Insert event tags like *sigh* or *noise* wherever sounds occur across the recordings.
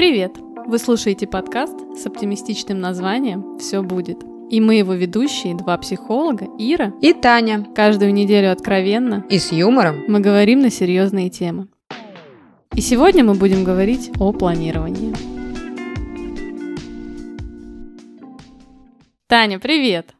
Привет! Вы слушаете подкаст с оптимистичным названием «Все будет». И мы его ведущие, два психолога, Ира и Таня. Каждую неделю откровенно и с юмором мы говорим на серьезные темы. И сегодня мы будем говорить о планировании. Таня, привет!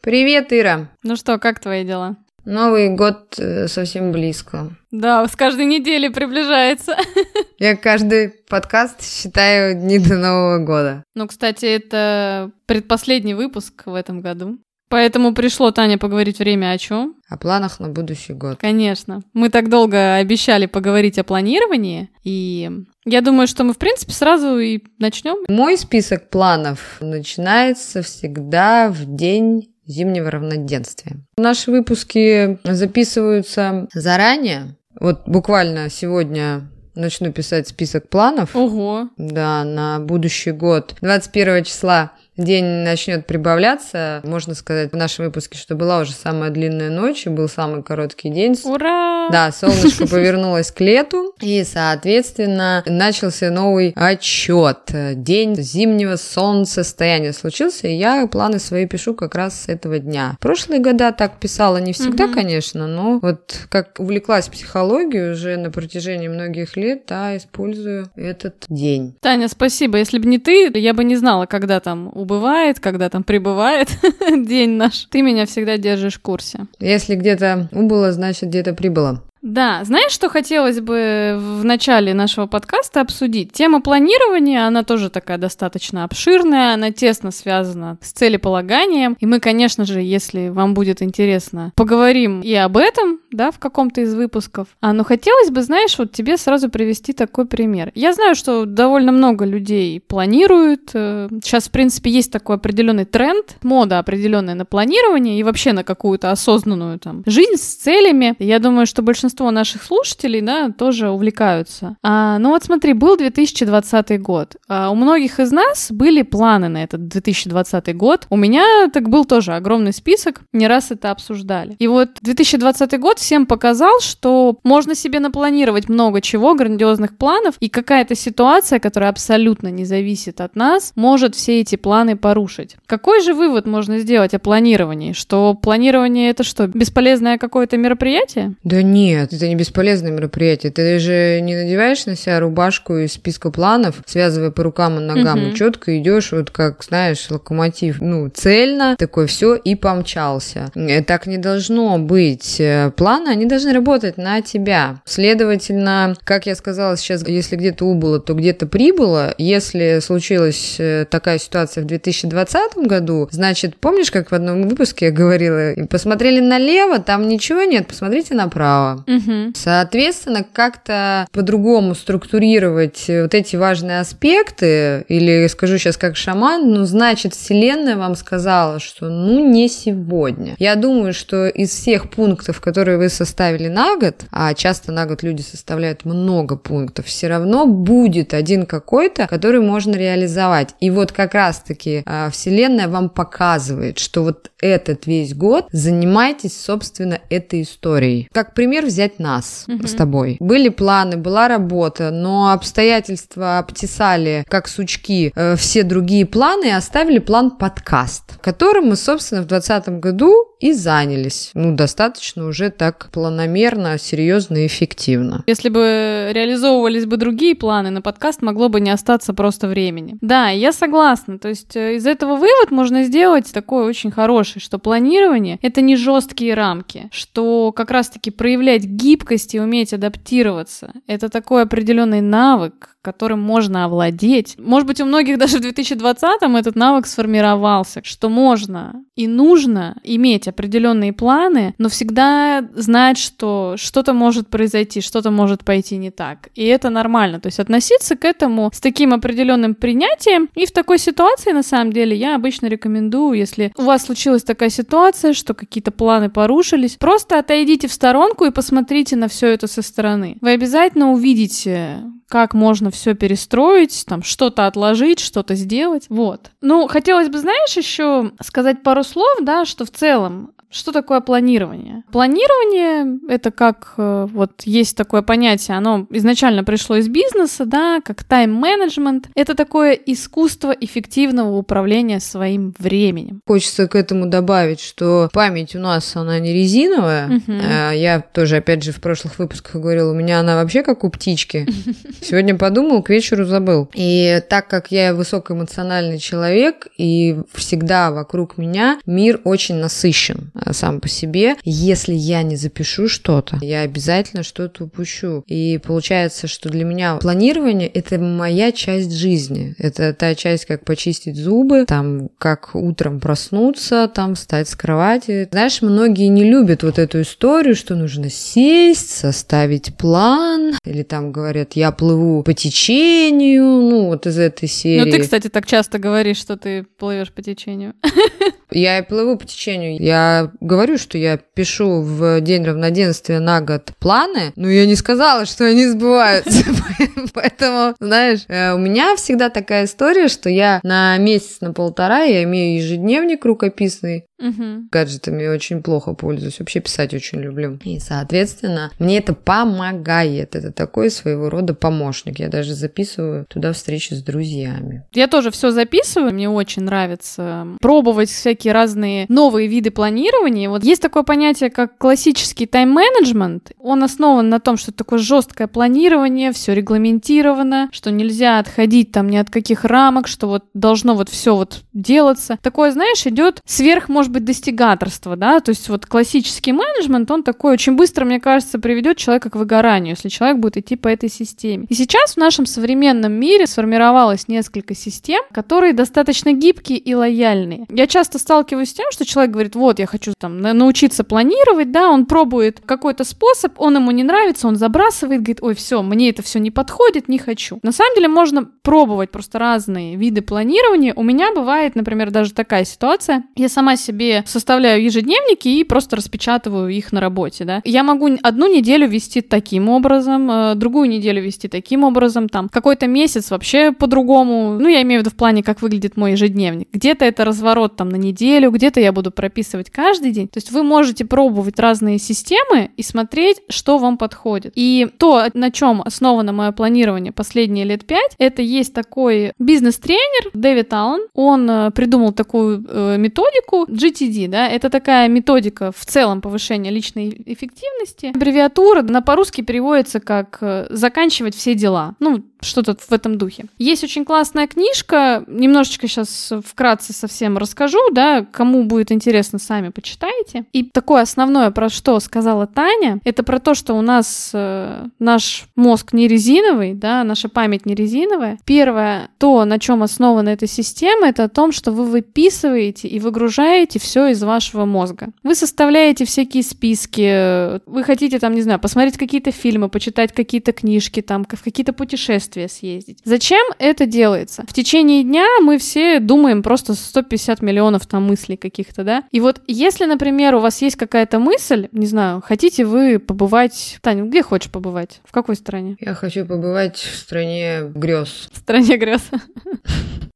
Привет, Ира! Ну что, как твои дела? Новый год э, совсем близко. Да, с каждой недели приближается. *laughs* Я каждый подкаст считаю дни до Нового года. Ну, кстати, это предпоследний выпуск в этом году. Поэтому пришло, Таня, поговорить время о чем? О планах на будущий год. Конечно. Мы так долго обещали поговорить о планировании, и я думаю, что мы, в принципе, сразу и начнем. Мой список планов начинается всегда в день зимнего равноденствия. Наши выпуски записываются заранее. Вот буквально сегодня начну писать список планов. Ого. Да, на будущий год. 21 числа день начнет прибавляться. Можно сказать в нашем выпуске, что была уже самая длинная ночь и был самый короткий день. Ура! Да, солнышко повернулось к лету, и, соответственно, начался новый отчет. День зимнего солнцестояния случился, и я планы свои пишу как раз с этого дня. Прошлые года так писала не всегда, угу. конечно, но вот как увлеклась психологией уже на протяжении многих лет, да, использую этот день. Таня, спасибо. Если бы не ты, я бы не знала, когда там убывает, когда там прибывает *laughs* день наш. Ты меня всегда держишь в курсе. Если где-то убыло, значит где-то прибыло. Да, знаешь, что хотелось бы в начале нашего подкаста обсудить? Тема планирования, она тоже такая достаточно обширная, она тесно связана с целеполаганием. И мы, конечно же, если вам будет интересно, поговорим и об этом, да, в каком-то из выпусков. А, но хотелось бы, знаешь, вот тебе сразу привести такой пример. Я знаю, что довольно много людей планируют. Э, сейчас, в принципе, есть такой определенный тренд, мода определенная на планирование и вообще на какую-то осознанную там жизнь с целями. Я думаю, что большинство большинство наших слушателей, да, тоже увлекаются. А, ну вот смотри, был 2020 год. А, у многих из нас были планы на этот 2020 год. У меня так был тоже огромный список, не раз это обсуждали. И вот 2020 год всем показал, что можно себе напланировать много чего, грандиозных планов, и какая-то ситуация, которая абсолютно не зависит от нас, может все эти планы порушить. Какой же вывод можно сделать о планировании? Что планирование это что, бесполезное какое-то мероприятие? Да нет, нет, это не бесполезное мероприятие. Ты же не надеваешь на себя рубашку из списка планов, связывая по рукам и ногам, угу. и четко идешь, вот как, знаешь, локомотив. Ну, цельно, такой все и помчался. Э, так не должно быть. Э, планы, они должны работать на тебя. Следовательно, как я сказала сейчас, если где-то убыло, то где-то прибыло. Если случилась э, такая ситуация в 2020 году, значит, помнишь, как в одном выпуске я говорила, посмотрели налево, там ничего нет, посмотрите направо. Угу. Соответственно, как-то по-другому структурировать вот эти важные аспекты, или скажу сейчас как шаман, ну, значит, Вселенная вам сказала, что ну не сегодня. Я думаю, что из всех пунктов, которые вы составили на год, а часто на год люди составляют много пунктов, все равно будет один какой-то, который можно реализовать. И вот как раз-таки а, Вселенная вам показывает, что вот этот весь год занимайтесь, собственно, этой историей. Как пример взять взять нас угу. с тобой. Были планы, была работа, но обстоятельства обтесали, как сучки, э, все другие планы и оставили план подкаст, которым мы, собственно, в 2020 году и занялись. Ну, достаточно уже так планомерно, серьезно и эффективно. Если бы реализовывались бы другие планы, на подкаст могло бы не остаться просто времени. Да, я согласна. То есть э, из этого вывод можно сделать такой очень хороший, что планирование — это не жесткие рамки, что как раз-таки проявлять гибкость и уметь адаптироваться — это такой определенный навык, которым можно овладеть. Может быть, у многих даже в 2020-м этот навык сформировался, что можно и нужно иметь определенные планы, но всегда знать, что что-то может произойти, что-то может пойти не так. И это нормально. То есть относиться к этому с таким определенным принятием. И в такой ситуации, на самом деле, я обычно рекомендую, если у вас случилась такая ситуация, что какие-то планы порушились, просто отойдите в сторонку и посмотрите на все это со стороны. Вы обязательно увидите, как можно все перестроить, там что-то отложить, что-то сделать. Вот. Ну, хотелось бы, знаешь, еще сказать пару слов, да, что в целом Что такое планирование? Планирование — это как, э, вот есть такое понятие, оно изначально пришло из бизнеса, да, как тайм-менеджмент. Это такое искусство эффективного управления своим временем. Хочется к этому добавить, что память у нас, она не резиновая. Uh-huh. Я тоже, опять же, в прошлых выпусках говорила, у меня она вообще как у птички. *laughs* Сегодня подумал, к вечеру забыл. И так как я высокоэмоциональный человек, и всегда вокруг меня мир очень насыщен сам по себе. Если я не запишу что-то, я обязательно что-то упущу. И получается, что для меня планирование — это моя часть жизни. Это та часть, как почистить зубы, там, как утром проснуться, там, встать с кровати. Знаешь, многие не любят вот эту историю, что нужно сесть, составить план, или там говорят, я плыву по течению, ну, вот из этой серии. Ну, ты, кстати, так часто говоришь, что ты плывешь по течению. *laughs* Я плыву по течению. Я говорю, что я пишу в день равноденствия на год планы, но я не сказала, что они сбываются. *laughs* Поэтому, знаешь, э, у меня всегда такая история, что я на месяц, на полтора, я имею ежедневник рукописный, Угу. Гаджетами очень плохо пользуюсь. Вообще писать очень люблю. И, соответственно, мне это помогает. Это такой своего рода помощник. Я даже записываю туда встречи с друзьями. Я тоже все записываю. Мне очень нравится пробовать всякие разные новые виды планирования. Вот есть такое понятие, как классический тайм-менеджмент. Он основан на том, что такое жесткое планирование, все регламентировано, что нельзя отходить там ни от каких рамок, что вот должно вот все вот делаться. Такое, знаешь, идет сверх, может быть, достигаторство, да, то есть вот классический менеджмент, он такой очень быстро, мне кажется, приведет человека к выгоранию, если человек будет идти по этой системе. И сейчас в нашем современном мире сформировалось несколько систем, которые достаточно гибкие и лояльные. Я часто сталкиваюсь с тем, что человек говорит, вот, я хочу там научиться планировать, да, он пробует какой-то способ, он ему не нравится, он забрасывает, говорит, ой, все, мне это все не подходит, не хочу. На самом деле можно пробовать просто разные виды планирования. У меня бывает, например, даже такая ситуация. Я сама себе себе составляю ежедневники и просто распечатываю их на работе, да. Я могу одну неделю вести таким образом, э, другую неделю вести таким образом, там, какой-то месяц вообще по-другому. Ну, я имею в виду в плане, как выглядит мой ежедневник. Где-то это разворот там на неделю, где-то я буду прописывать каждый день. То есть вы можете пробовать разные системы и смотреть, что вам подходит. И то, на чем основано мое планирование последние лет пять, это есть такой бизнес-тренер Дэвид Аллен. Он э, придумал такую э, методику GTD, да, это такая методика в целом повышения личной эффективности. Аббревиатура на по-русски переводится как э, «заканчивать все дела». Ну, что-то в этом духе. Есть очень классная книжка, немножечко сейчас вкратце совсем расскажу, да, кому будет интересно, сами почитайте. И такое основное, про что сказала Таня, это про то, что у нас э, наш мозг не резиновый, да, наша память не резиновая. Первое, то, на чем основана эта система, это о том, что вы выписываете и выгружаете все из вашего мозга. Вы составляете всякие списки, вы хотите там, не знаю, посмотреть какие-то фильмы, почитать какие-то книжки, там, в какие-то путешествия, съездить. Зачем это делается? В течение дня мы все думаем просто 150 миллионов там мыслей каких-то, да? И вот если, например, у вас есть какая-то мысль, не знаю, хотите вы побывать... Таня, где хочешь побывать? В какой стране? Я хочу побывать в стране грез. В стране грез.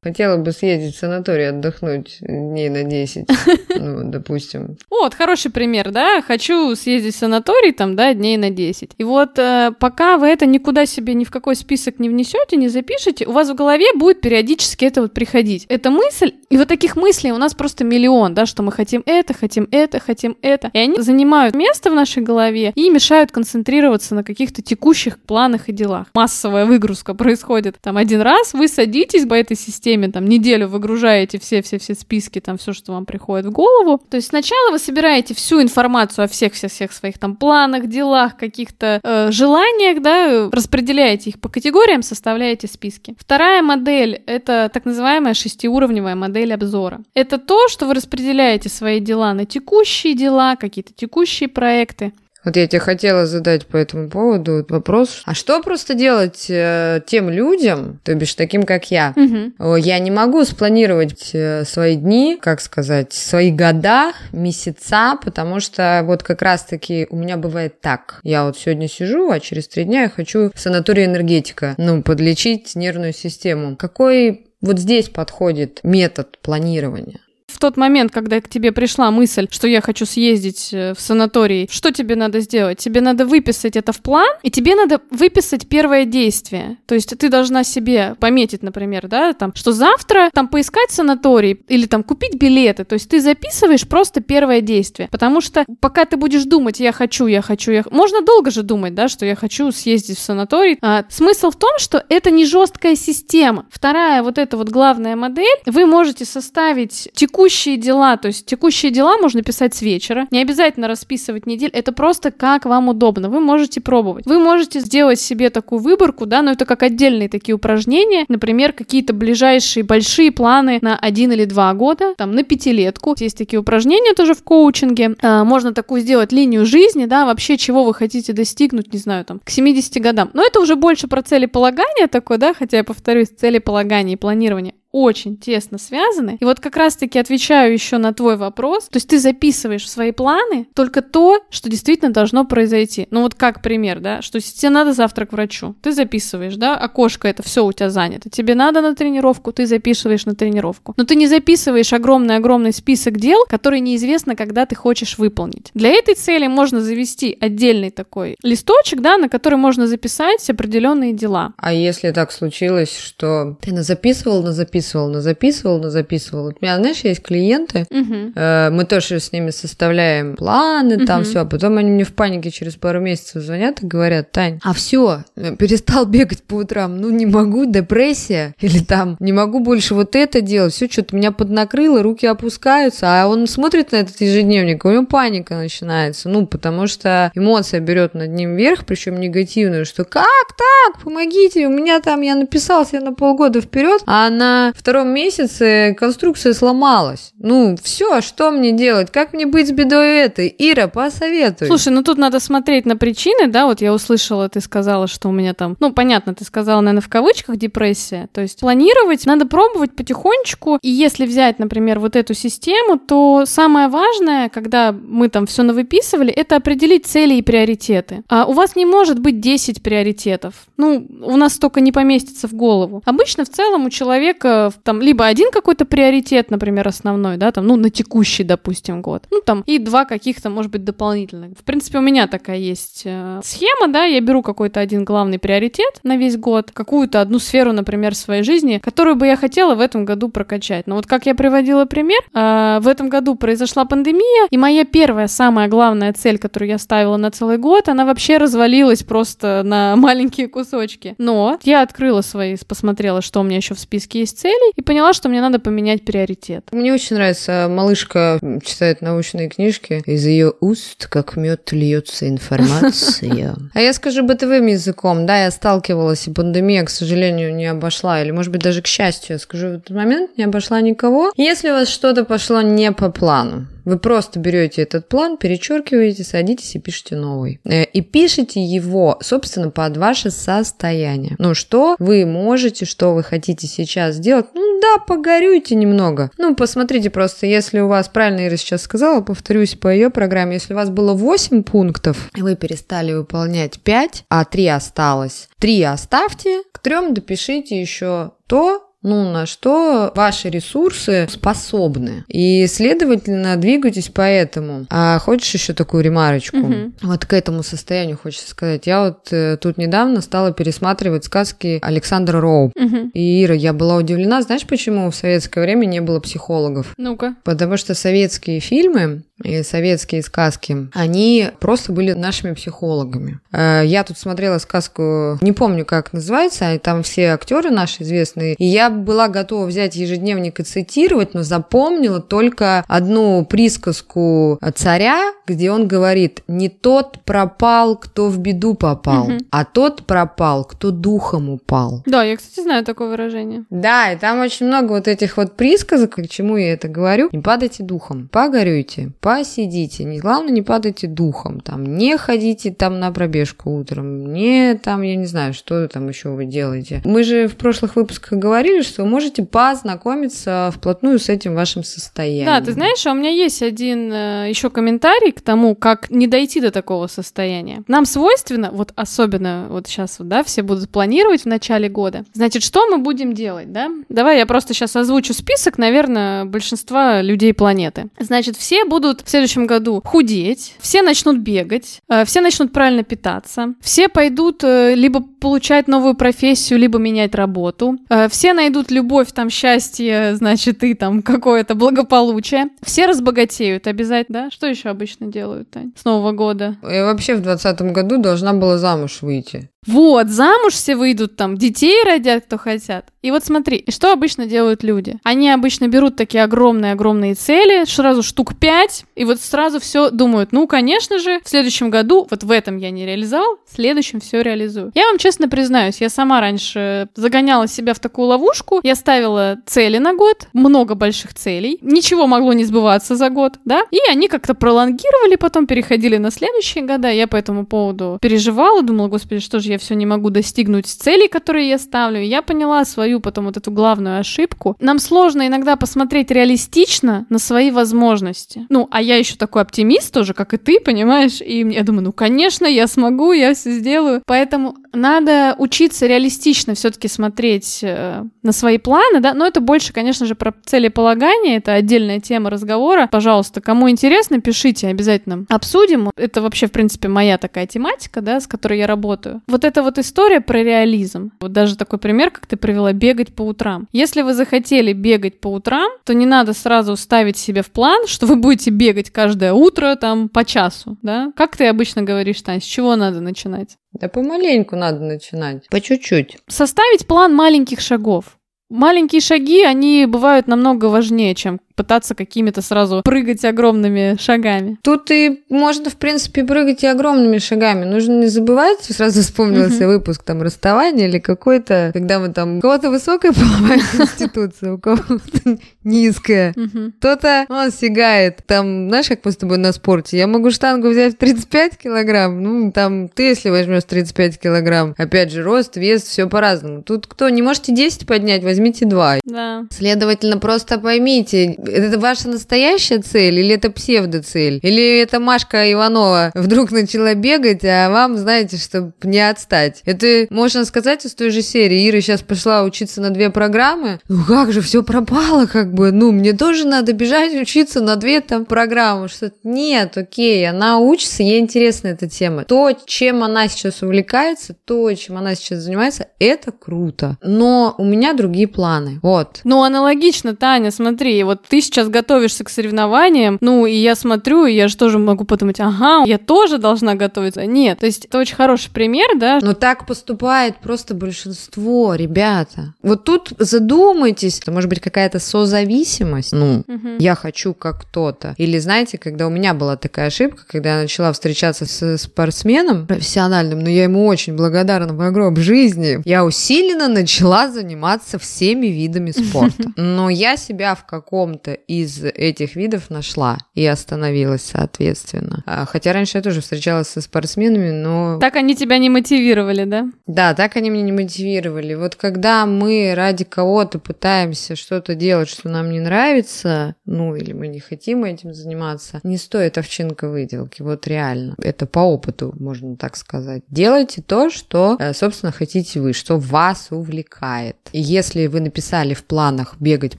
Хотела бы съездить в санаторий отдохнуть дней на 10, *laughs* ну, допустим. Вот, хороший пример, да? Хочу съездить в санаторий, там, да, дней на 10. И вот э, пока вы это никуда себе ни в какой список не внесете, не запишете, у вас в голове будет периодически это вот приходить. Эта мысль, и вот таких мыслей у нас просто миллион, да, что мы хотим это, хотим это, хотим это. И они занимают место в нашей голове и мешают концентрироваться на каких-то текущих планах и делах. Массовая выгрузка происходит там один раз, вы садитесь по этой системе, там неделю выгружаете все-все-все списки, там все, что вам приходит в голову. То есть сначала вы собираете всю информацию о всех-всех-всех своих там планах, делах, каких-то э, желаниях, да, распределяете их по категориям, составляете списки. Вторая модель — это так называемая шестиуровневая модель обзора. Это то, что вы распределяете свои дела на текущие дела, какие-то текущие проекты, вот я тебе хотела задать по этому поводу вопрос. А что просто делать э, тем людям, то бишь таким, как я? Угу. Я не могу спланировать э, свои дни, как сказать, свои года, месяца, потому что вот как раз-таки у меня бывает так. Я вот сегодня сижу, а через три дня я хочу в санаторий энергетика, ну, подлечить нервную систему. Какой вот здесь подходит метод планирования? Тот момент, когда к тебе пришла мысль, что я хочу съездить э, в санаторий, что тебе надо сделать? Тебе надо выписать это в план, и тебе надо выписать первое действие. То есть ты должна себе пометить, например, да, там, что завтра там поискать санаторий или там купить билеты. То есть ты записываешь просто первое действие. Потому что пока ты будешь думать, я хочу, я хочу, я... Можно долго же думать, да, что я хочу съездить в санаторий. А, смысл в том, что это не жесткая система. Вторая вот эта вот главная модель, вы можете составить текущие дела, то есть текущие дела можно писать с вечера, не обязательно расписывать неделю, это просто как вам удобно, вы можете пробовать. Вы можете сделать себе такую выборку, да, но это как отдельные такие упражнения, например, какие-то ближайшие большие планы на один или два года, там, на пятилетку. Есть такие упражнения тоже в коучинге. А, можно такую сделать линию жизни, да, вообще чего вы хотите достигнуть, не знаю, там, к 70 годам. Но это уже больше про целеполагание такое, да, хотя я повторюсь, целеполагание и планирование очень тесно связаны. И вот как раз-таки отвечаю еще на твой вопрос. То есть ты записываешь в свои планы только то, что действительно должно произойти. Ну вот как пример, да, что тебе надо завтра к врачу, ты записываешь, да, окошко это все у тебя занято. Тебе надо на тренировку, ты записываешь на тренировку. Но ты не записываешь огромный-огромный список дел, которые неизвестно, когда ты хочешь выполнить. Для этой цели можно завести отдельный такой листочек, да, на который можно записать определенные дела. А если так случилось, что ты на записывал, на записывал, записывал, но записывал, но записывал. Вот у меня, знаешь, есть клиенты, э, мы тоже с ними составляем планы, там Мгм. все, а потом они мне в панике через пару месяцев звонят и говорят, Тань, а все, перестал бегать по утрам, ну не могу, депрессия, или там не могу больше вот это делать, все что-то меня поднакрыло, руки опускаются, а он смотрит на этот ежедневник, у него паника начинается, ну потому что эмоция берет над ним верх, причем негативную, что как так, помогите, у меня там, я написал себе на полгода вперед, а на втором месяце конструкция сломалась. Ну, все, что мне делать? Как мне быть с бедой этой? Ира, посоветуй. Слушай, ну тут надо смотреть на причины, да, вот я услышала, ты сказала, что у меня там, ну, понятно, ты сказала, наверное, в кавычках депрессия, то есть планировать надо пробовать потихонечку, и если взять, например, вот эту систему, то самое важное, когда мы там все навыписывали, это определить цели и приоритеты. А у вас не может быть 10 приоритетов, ну, у нас столько не поместится в голову. Обычно в целом у человека там либо один какой-то приоритет, например, основной, да, там, ну, на текущий, допустим, год, ну, там, и два каких-то, может быть, дополнительных. В принципе, у меня такая есть э, схема, да, я беру какой-то один главный приоритет на весь год, какую-то одну сферу, например, своей жизни, которую бы я хотела в этом году прокачать. Но вот как я приводила пример, э, в этом году произошла пандемия, и моя первая, самая главная цель, которую я ставила на целый год, она вообще развалилась просто на маленькие кусочки. Но я открыла свои, посмотрела, что у меня еще в списке есть целей, и поняла, что мне надо поменять приоритет. Мне очень нравится, малышка читает научные книжки, из ее уст, как мед, льется информация. *laughs* А я скажу бытовым языком, да, я сталкивалась, и пандемия, к сожалению, не обошла, или, может быть, даже к счастью, я скажу, в этот момент не обошла никого. Если у вас что-то пошло не по плану, вы просто берете этот план, перечеркиваете, садитесь и пишете новый. Э, И пишите его, собственно, под ваше состояние. Ну, что вы можете, что вы хотите сейчас сделать? Ну, да, погорюйте немного. Ну, посмотрите просто, если у вас, правильно Ира сейчас сказала, повторюсь по ее программе, если у вас было 8 пунктов, и вы перестали выполнять 5, а 3 осталось, 3 оставьте, к 3 допишите еще то, ну, на что ваши ресурсы способны. И, следовательно, двигайтесь по этому. А хочешь еще такую ремарочку? Мгм. Вот к этому состоянию хочется сказать. Я вот э, тут недавно стала пересматривать сказки Александра Роу. Мгм. И, Ира, я была удивлена, знаешь, почему в советское время не было психологов? Ну-ка. Потому что советские фильмы и советские сказки, они просто были нашими психологами. Э, Я тут смотрела сказку, не помню, как называется, и там все актеры наши известные, и я была готова взять ежедневник и цитировать, но запомнила только одну присказку царя, где он говорит, не тот пропал, кто в беду попал, Мгм. а тот пропал, кто духом упал. Да, я, кстати, знаю такое выражение. Да, и там очень много вот этих вот присказок, к чему я это говорю. Не падайте духом, погорюйте, посидите. Не, главное, не падайте духом. Там, не ходите там на пробежку утром, не там, я не знаю, что там еще вы делаете. Мы же в прошлых выпусках говорили, что вы можете познакомиться вплотную с этим вашим состоянием. Да, ты знаешь, а у меня есть один еще комментарий к тому, как не дойти до такого состояния. Нам свойственно, вот особенно вот сейчас, да, все будут планировать в начале года. Значит, что мы будем делать, да? Давай я просто сейчас озвучу список, наверное, большинства людей планеты. Значит, все будут в следующем году худеть, все начнут бегать, э, все начнут правильно питаться, все пойдут э, либо получать новую профессию, либо менять работу, э, все найдут любовь, там, счастье, значит, и там *laughs* какое-то благополучие, все разбогатеют обязательно, да? Что еще обычно делают, Тань, с Нового года? Я вообще в двадцатом году должна была замуж выйти. Вот, замуж все выйдут там, детей родят, кто хотят. И вот смотри, что обычно делают люди? Они обычно берут такие огромные-огромные цели, сразу штук пять, и вот сразу все думают, ну, конечно же, в следующем году, вот в этом я не реализовал, в следующем все реализую. Я вам честно признаюсь, я сама раньше загоняла себя в такую ловушку, я ставила цели на год, много больших целей, ничего могло не сбываться за год, да, и они как-то пролонгировали, потом переходили на следующие года, я по этому поводу переживала, думала, господи, что же я все не могу достигнуть целей, которые я ставлю. я поняла свою потом вот эту главную ошибку. Нам сложно иногда посмотреть реалистично на свои возможности. Ну, а я еще такой оптимист тоже, как и ты, понимаешь? И я думаю, ну, конечно, я смогу, я все сделаю. Поэтому надо учиться реалистично все-таки смотреть э, на свои планы, да, но это больше, конечно же, про целеполагание, это отдельная тема разговора. Пожалуйста, кому интересно, пишите, обязательно обсудим. Это вообще, в принципе, моя такая тематика, да, с которой я работаю. Вот это вот история про реализм. Вот даже такой пример, как ты привела, бегать по утрам. Если вы захотели бегать по утрам, то не надо сразу ставить себе в план, что вы будете бегать каждое утро там по часу, да? Как ты обычно говоришь, Тань, с чего надо начинать? Да помаленьку надо начинать, по чуть-чуть. Составить план маленьких шагов. Маленькие шаги, они бывают намного важнее, чем пытаться какими-то сразу прыгать огромными шагами. Тут и можно, в принципе, прыгать и огромными шагами. Нужно не забывать, сразу вспомнился uh-huh. выпуск там расставания или какой-то, когда мы там у кого-то высокая половая *laughs* конституция, у кого-то низкая. Кто-то, он сигает. Там, знаешь, как мы с тобой на спорте, я могу штангу взять в 35 килограмм, ну, там, ты, если возьмешь 35 килограмм, опять же, рост, вес, все по-разному. Тут кто не можете 10 поднять, возьмите 2. Да. Следовательно, просто поймите, это ваша настоящая цель или это псевдоцель? Или это Машка Иванова вдруг начала бегать, а вам, знаете, чтобы не отстать? Это можно сказать из той же серии. Ира сейчас пошла учиться на две программы. Ну как же, все пропало как бы. Ну, мне тоже надо бежать учиться на две там программы. Что нет, окей, она учится, ей интересна эта тема. То, чем она сейчас увлекается, то, чем она сейчас занимается, это круто. Но у меня другие планы. Вот. Ну, аналогично, Таня, смотри, вот ты ты сейчас готовишься к соревнованиям, ну, и я смотрю, и я же тоже могу подумать, ага, я тоже должна готовиться. Нет, то есть это очень хороший пример, да. Но так поступает просто большинство, ребята. Вот тут задумайтесь, это может быть какая-то созависимость. Ну, угу. я хочу как кто-то. Или знаете, когда у меня была такая ошибка, когда я начала встречаться с спортсменом профессиональным, но я ему очень благодарна в гроб жизни, я усиленно начала заниматься всеми видами спорта. *laughs* Но я себя в каком-то какой-то из этих видов нашла и остановилась, соответственно. А, хотя раньше я тоже встречалась со спортсменами, но... Так они тебя не мотивировали, да? Да, так они меня не мотивировали. Вот когда мы ради кого-то пытаемся что-то делать, что нам не нравится, ну или мы не хотим этим заниматься, не стоит овчинка выделки, вот реально. Это по опыту, можно так сказать. Делайте то, что, э, собственно, хотите вы, что вас увлекает. И если вы написали в планах бегать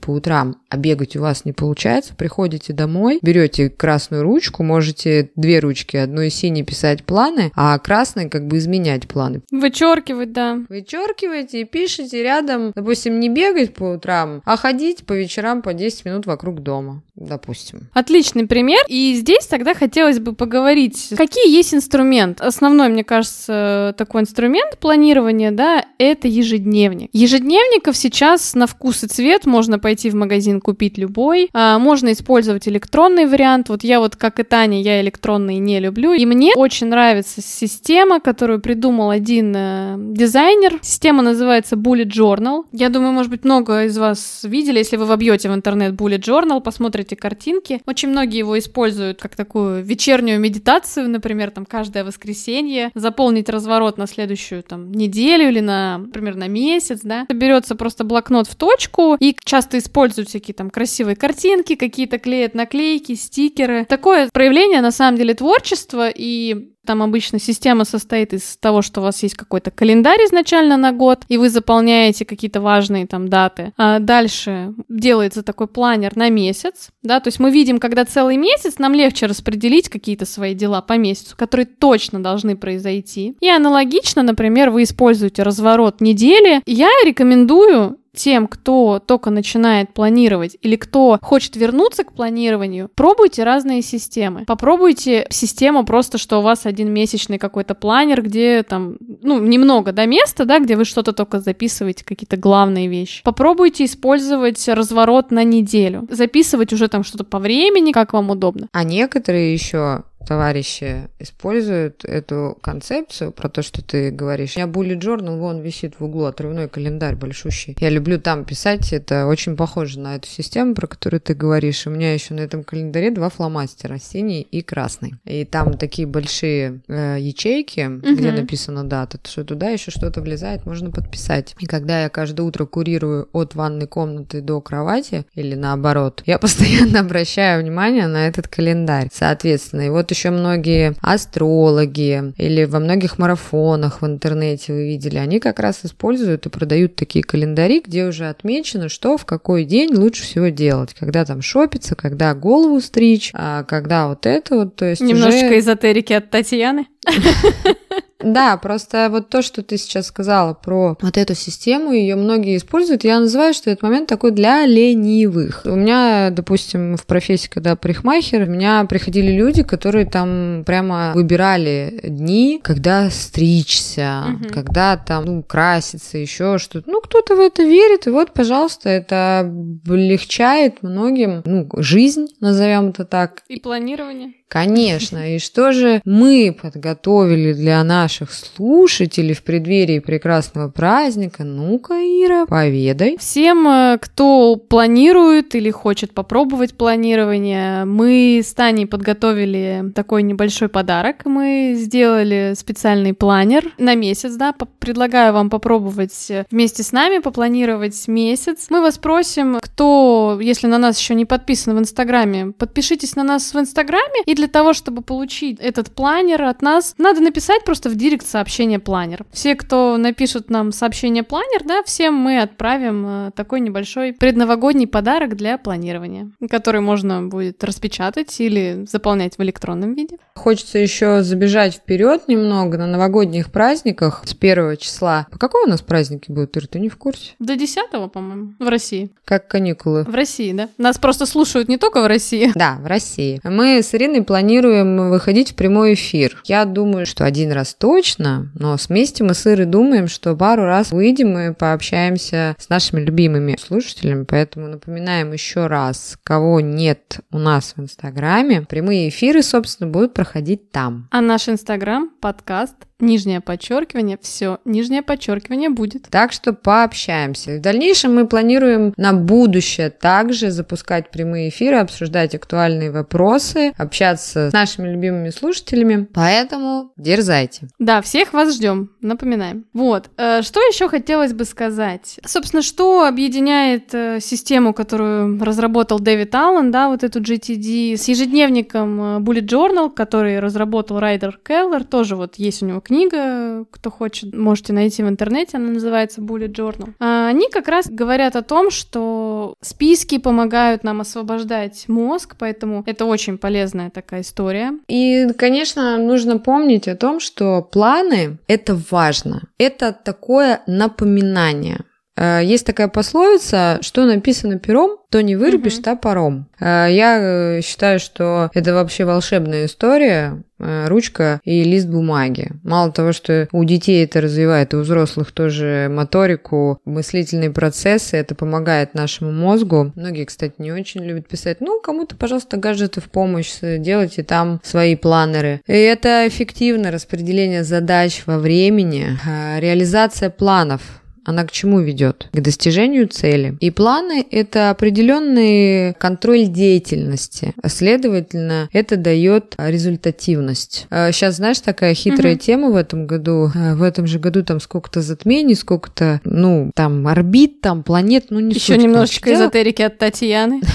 по утрам, а бегать у вас вас не получается, приходите домой, берете красную ручку, можете две ручки, одной синей писать планы, а красной как бы изменять планы. Вычеркивать, да. Вычеркиваете и пишите рядом, допустим, не бегать по утрам, а ходить по вечерам по 10 минут вокруг дома, допустим. Отличный пример. И здесь тогда хотелось бы поговорить, какие есть инструменты. Основной, мне кажется, такой инструмент планирования, да, это ежедневник. Ежедневников сейчас на вкус и цвет можно пойти в магазин купить любой собой. А, можно использовать электронный вариант. Вот я вот, как и Таня, я электронный не люблю. И мне очень нравится система, которую придумал один э, дизайнер. Система называется Bullet Journal. Я думаю, может быть, много из вас видели, если вы вобьете в интернет Bullet Journal, посмотрите картинки. Очень многие его используют как такую вечернюю медитацию, например, там каждое воскресенье, заполнить разворот на следующую там неделю или на, например, на месяц, да. Берется просто блокнот в точку и часто используют всякие там красивые красивые картинки, какие-то клеят наклейки, стикеры. Такое проявление, на самом деле, творчества, и там обычно система состоит из того, что у вас есть какой-то календарь изначально на год, и вы заполняете какие-то важные там даты. А дальше делается такой планер на месяц, да, то есть мы видим, когда целый месяц, нам легче распределить какие-то свои дела по месяцу, которые точно должны произойти. И аналогично, например, вы используете разворот недели. Я рекомендую тем, кто только начинает планировать или кто хочет вернуться к планированию, пробуйте разные системы. Попробуйте систему просто, что у вас один месячный какой-то планер, где там, ну, немного до места, да, где вы что-то только записываете, какие-то главные вещи. Попробуйте использовать разворот на неделю. Записывать уже там что-то по времени, как вам удобно. А некоторые еще товарищи используют эту концепцию про то, что ты говоришь. У меня Bullet Journal, вон висит в углу, отрывной календарь большущий. Я люблю там писать, это очень похоже на эту систему, про которую ты говоришь. У меня еще на этом календаре два фломастера, синий и красный. И там такие большие э, ячейки, угу. где написана дата, что туда еще что-то влезает, можно подписать. И когда я каждое утро курирую от ванной комнаты до кровати, или наоборот, я *laughs* постоянно обращаю внимание на этот календарь. Соответственно, и вот еще многие астрологи или во многих марафонах в интернете вы видели, они как раз используют и продают такие календари, где уже отмечено, что в какой день лучше всего делать, когда там шопиться, когда голову стричь, а когда вот это вот, то есть Немножечко уже... эзотерики от Татьяны. *laughs* Да, просто вот то, что ты сейчас сказала про вот эту систему, ее многие используют, я называю, что этот момент такой для ленивых. У меня, допустим, в профессии, когда парикмахер, у меня приходили люди, которые там прямо выбирали дни, когда стричься, угу. когда там ну, краситься, еще что-то. Ну, кто-то в это верит, и вот, пожалуйста, это облегчает многим, ну, жизнь, назовем это так. И планирование. Конечно. И что же мы подготовили для наших слушателей в преддверии прекрасного праздника? Ну-ка, Ира, поведай. Всем, э, кто планирует или хочет попробовать планирование, мы с Таней подготовили такой небольшой подарок. Мы сделали специальный планер на месяц, да, предлагаю вам попробовать вместе с нами попланировать месяц. Мы вас просим, кто, если на нас еще не подписан в Инстаграме, подпишитесь на нас в Инстаграме и для того, чтобы получить этот планер от нас, надо написать просто в директ сообщение планер. Все, кто напишут нам сообщение планер, да, всем мы отправим э, такой небольшой предновогодний подарок для планирования, который можно будет распечатать или заполнять в электронном виде. Хочется еще забежать вперед немного на новогодних праздниках с первого числа. По какому у нас праздники будут, Ир, ты не в курсе? До 10 по-моему, в России. Как каникулы. В России, да. Нас просто слушают не только в России. Да, в России. Мы с Ириной планируем выходить в прямой эфир. Я думаю, что один раз точно, но вместе мы с Ирой думаем, что пару раз выйдем и пообщаемся с нашими любимыми слушателями, поэтому напоминаем еще раз, кого нет у нас в Инстаграме, прямые эфиры, собственно, будут проходить там. А наш Инстаграм, подкаст нижнее подчеркивание, все, нижнее подчеркивание будет. Так что пообщаемся. В дальнейшем мы планируем на будущее также запускать прямые эфиры, обсуждать актуальные вопросы, общаться с нашими любимыми слушателями. Поэтому дерзайте. Да, всех вас ждем, напоминаем. Вот, э, что еще хотелось бы сказать? Собственно, что объединяет э, систему, которую разработал Дэвид Аллен, да, вот эту GTD, с ежедневником э, Bullet Journal, который разработал Райдер Келлер, тоже вот есть у него книга, кто хочет, можете найти в интернете, она называется Bullet Journal. А они как раз говорят о том, что списки помогают нам освобождать мозг, поэтому это очень полезная такая история. И, конечно, нужно помнить о том, что планы — это важно. Это такое напоминание. Э, есть такая пословица, что написано пером, то не вырубишь топором. Э, я э, считаю, что это вообще волшебная история, ручка и лист бумаги. Мало того, что у детей это развивает, и у взрослых тоже моторику, мыслительные процессы, это помогает нашему мозгу. Многие, кстати, не очень любят писать, ну, кому-то, пожалуйста, гаджеты в помощь, делайте там свои планеры. И это эффективное распределение задач во времени, реализация планов она к чему ведет? К достижению цели. И планы – это определенный контроль деятельности. Следовательно, это дает результативность. Сейчас, а знаешь, такая хитрая угу. тема в этом году. А в этом же году там сколько-то затмений, сколько-то, ну, там орбит, там планет, ну не Еще немножечко эзотерики от Татьяны. *laughs*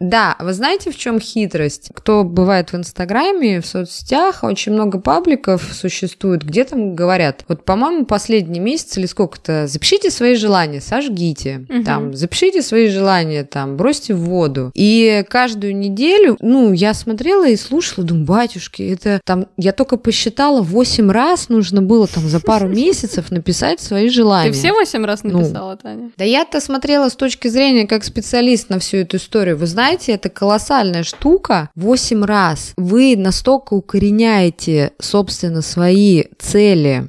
Да, вы знаете, в чем хитрость? Кто бывает в Инстаграме, в соцсетях, очень много пабликов существует, где там говорят, вот, по-моему, последний месяц или сколько-то, запишите свои желания, сожгите, угу. там, запишите свои желания, там, бросьте в воду. И каждую неделю, ну, я смотрела и слушала, думаю, батюшки, это там, я только посчитала, 8 раз нужно было там за пару месяцев написать свои желания. Ты все 8 раз ну, написала, ну, Таня? Да я-то смотрела с точки зрения как специалист на всю эту историю. Вы знаете, знаете, это колоссальная штука. Восемь раз вы настолько укореняете, собственно, свои цели,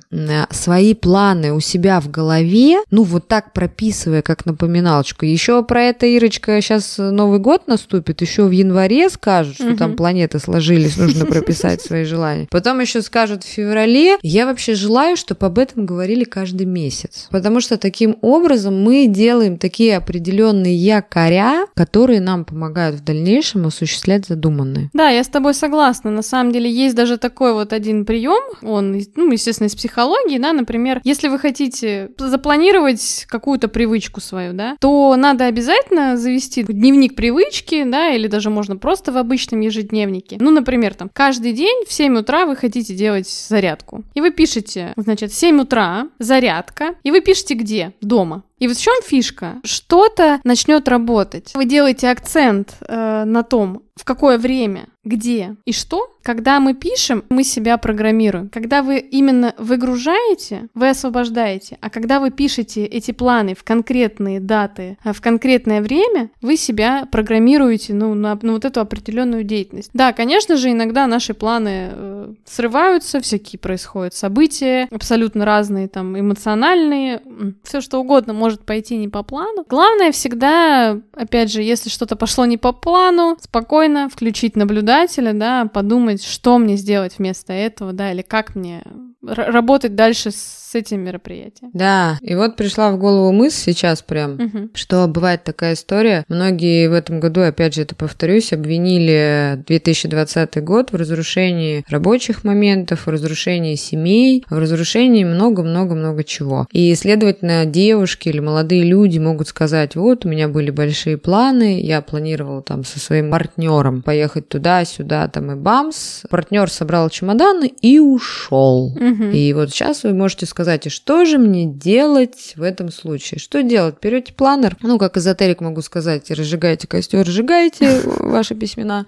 свои планы у себя в голове, ну вот так прописывая, как напоминалочку. Еще про это, Ирочка, сейчас Новый год наступит, еще в январе скажут, что там планеты сложились, нужно *laughs* прописать свои желания. Потом еще скажут в феврале. Я вообще желаю, чтобы об этом говорили каждый месяц. Потому что таким образом мы делаем такие определенные якоря, которые нам помогают помогают в дальнейшем осуществлять задуманное. Да, я с тобой согласна. На самом деле есть даже такой вот один прием, он, ну, естественно, из психологии, да, например, если вы хотите запланировать какую-то привычку свою, да, то надо обязательно завести дневник привычки, да, или даже можно просто в обычном ежедневнике. Ну, например, там, каждый день в 7 утра вы хотите делать зарядку. И вы пишете, значит, в 7 утра зарядка, и вы пишете где? Дома. И вот в чем фишка? Что-то начнет работать. Вы делаете акцент э, на том, в какое время, где и что, когда мы пишем, мы себя программируем. Когда вы именно выгружаете, вы освобождаете. А когда вы пишете эти планы в конкретные даты, э, в конкретное время, вы себя программируете ну, на, на вот эту определенную деятельность. Да, конечно же, иногда наши планы э, срываются, всякие происходят события, абсолютно разные, там, эмоциональные, все что угодно может пойти не по плану. Главное всегда, опять же, если что-то пошло не по плану, спокойно спокойно включить наблюдателя, да, подумать, что мне сделать вместо этого, да, или как мне работать дальше с этим мероприятием. Да, и вот пришла в голову мысль сейчас прям, угу. что бывает такая история. Многие в этом году, опять же, это повторюсь, обвинили 2020 год в разрушении рабочих моментов, в разрушении семей, в разрушении много-много-много чего. И, следовательно, девушки или молодые люди могут сказать, вот, у меня были большие планы, я планировал там со своим партнером поехать туда-сюда, там и бамс. Партнер собрал чемоданы и ушел. Угу. И вот сейчас вы можете сказать, и что же мне делать в этом случае? Что делать? Берете планер, ну, как эзотерик могу сказать, разжигаете костер, сжигаете ваши письмена.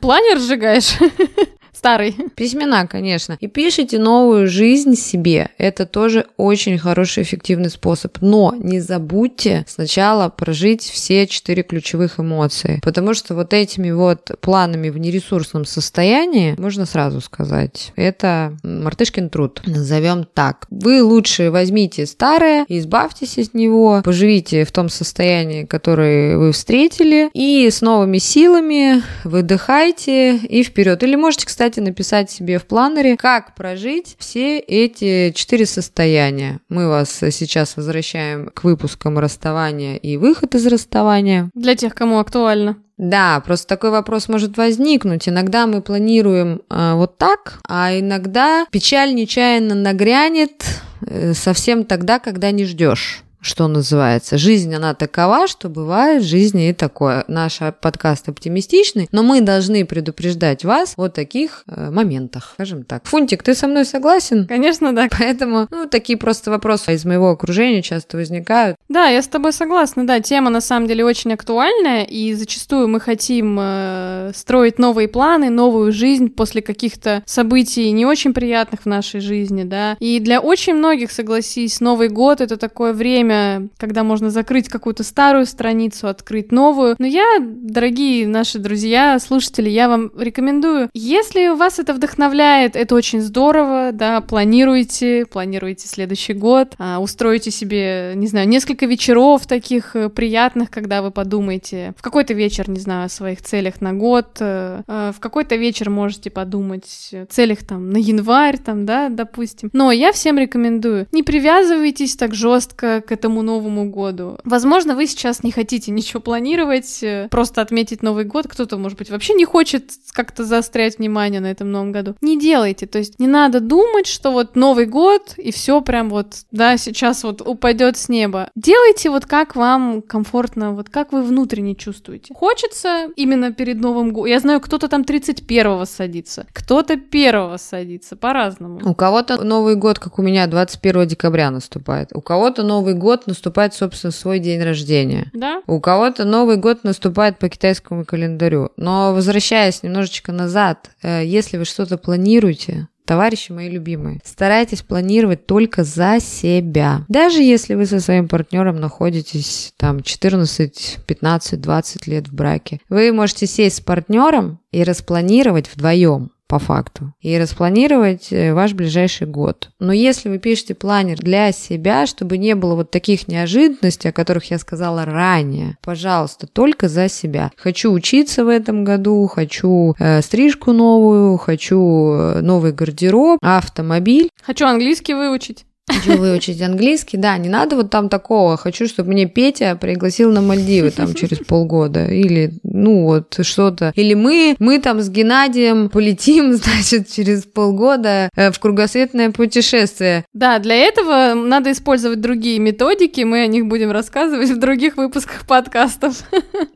Планер сжигаешь? *laughs* Старый. Письмена, конечно. И пишите новую жизнь себе. Это тоже очень хороший, эффективный способ. Но не забудьте сначала прожить все четыре ключевых эмоции. Потому что вот этими вот планами в нересурсном состоянии, можно сразу сказать, это мартышкин труд. Назовем так. Вы лучше возьмите старое, избавьтесь от него, поживите в том состоянии, которое вы встретили, и с новыми силами выдыхайте и вперед. Или можете, кстати, кстати, написать себе в планере, как прожить все эти четыре состояния. Мы вас сейчас возвращаем к выпускам расставания и выход из расставания. Для тех, кому актуально. Да, просто такой вопрос может возникнуть. Иногда мы планируем э, вот так, а иногда печаль нечаянно нагрянет э, совсем тогда, когда не ждешь что называется. Жизнь, она такова, что бывает в жизни и такое. Наш подкаст оптимистичный, но мы должны предупреждать вас о таких э, моментах, скажем так. Фунтик, ты со мной согласен? Конечно, да. Поэтому, ну, такие просто вопросы из моего окружения часто возникают. Да, я с тобой согласна, да, тема на самом деле очень актуальная, и зачастую мы хотим э, строить новые планы, новую жизнь после каких-то событий не очень приятных в нашей жизни, да, и для очень многих, согласись, Новый год — это такое время, время, когда можно закрыть какую-то старую страницу, открыть новую. Но я, дорогие наши друзья, слушатели, я вам рекомендую, если вас это вдохновляет, это очень здорово, да, планируйте, планируйте следующий год, а, устройте себе, не знаю, несколько вечеров таких э, приятных, когда вы подумаете в какой-то вечер, не знаю, о своих целях на год, э, э, в какой-то вечер можете подумать о целях там на январь, там, да, допустим. Но я всем рекомендую, не привязывайтесь так жестко к этому Новому году. Возможно, вы сейчас не хотите ничего планировать, просто отметить Новый год, кто-то, может быть, вообще не хочет как-то заострять внимание на этом Новом году. Не делайте, то есть не надо думать, что вот Новый год и все прям вот, да, сейчас вот упадет с неба. Делайте вот как вам комфортно, вот как вы внутренне чувствуете. Хочется именно перед Новым годом. Я знаю, кто-то там 31-го садится, кто-то 1 садится, по-разному. У кого-то Новый год, как у меня, 21 декабря наступает. У кого-то Новый год наступает, собственно, свой день рождения. Да. У кого-то Новый год наступает по китайскому календарю. Но возвращаясь немножечко назад, э, если вы что-то планируете, Товарищи мои любимые, старайтесь планировать только за себя. Даже если вы со своим партнером находитесь там 14, 15, 20 лет в браке, вы можете сесть с партнером и распланировать вдвоем по факту, и распланировать э, ваш ближайший год. Но если вы пишете планер для себя, чтобы не было вот таких неожиданностей, о которых я сказала ранее, пожалуйста, только за себя. Хочу учиться в этом году, хочу э, стрижку новую, хочу э, новый гардероб, автомобиль. Хочу английский выучить. Хочу выучить английский, да, не надо вот там такого. Хочу, чтобы мне Петя пригласил на Мальдивы там *laughs* через полгода. Или, ну вот, что-то. Или мы, мы там с Геннадием полетим, *laughs* значит, через полгода э, в кругосветное путешествие. Да, для этого надо использовать другие методики, мы о них будем рассказывать в других выпусках подкастов. *laughs*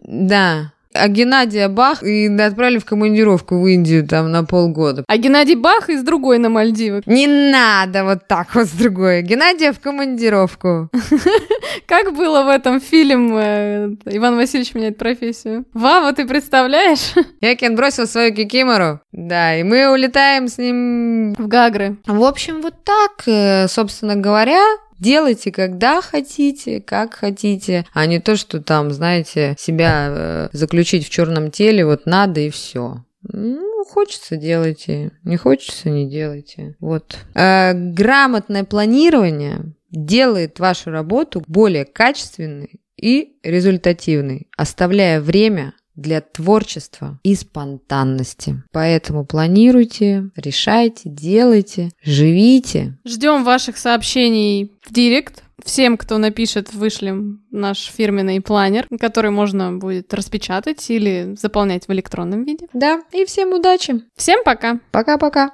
Да, а Геннадия Бах и отправили в командировку в Индию там на полгода. А Геннадий Бах из другой на Мальдивы. Не надо вот так вот с другой. Геннадия в командировку. *laughs* Как было в этом фильме «Иван Васильевич меняет профессию»? Вава, ты представляешь? *laughs* Якин бросил свою кикимору. Да, и мы улетаем с ним... В Гагры. В общем, вот так, э, собственно говоря, Делайте, когда хотите, как хотите, а не то, что там, знаете, себя э, заключить в черном теле, вот надо и все. Ну, хочется, делайте. Не хочется, не делайте. Вот. Э, грамотное планирование делает вашу работу более качественной и результативной, оставляя время для творчества и спонтанности. Поэтому планируйте, решайте, делайте, живите. Ждем ваших сообщений в директ. Всем, кто напишет, вышлем наш фирменный планер, который можно будет распечатать или заполнять в электронном виде. Да, и всем удачи. Всем пока. Пока-пока.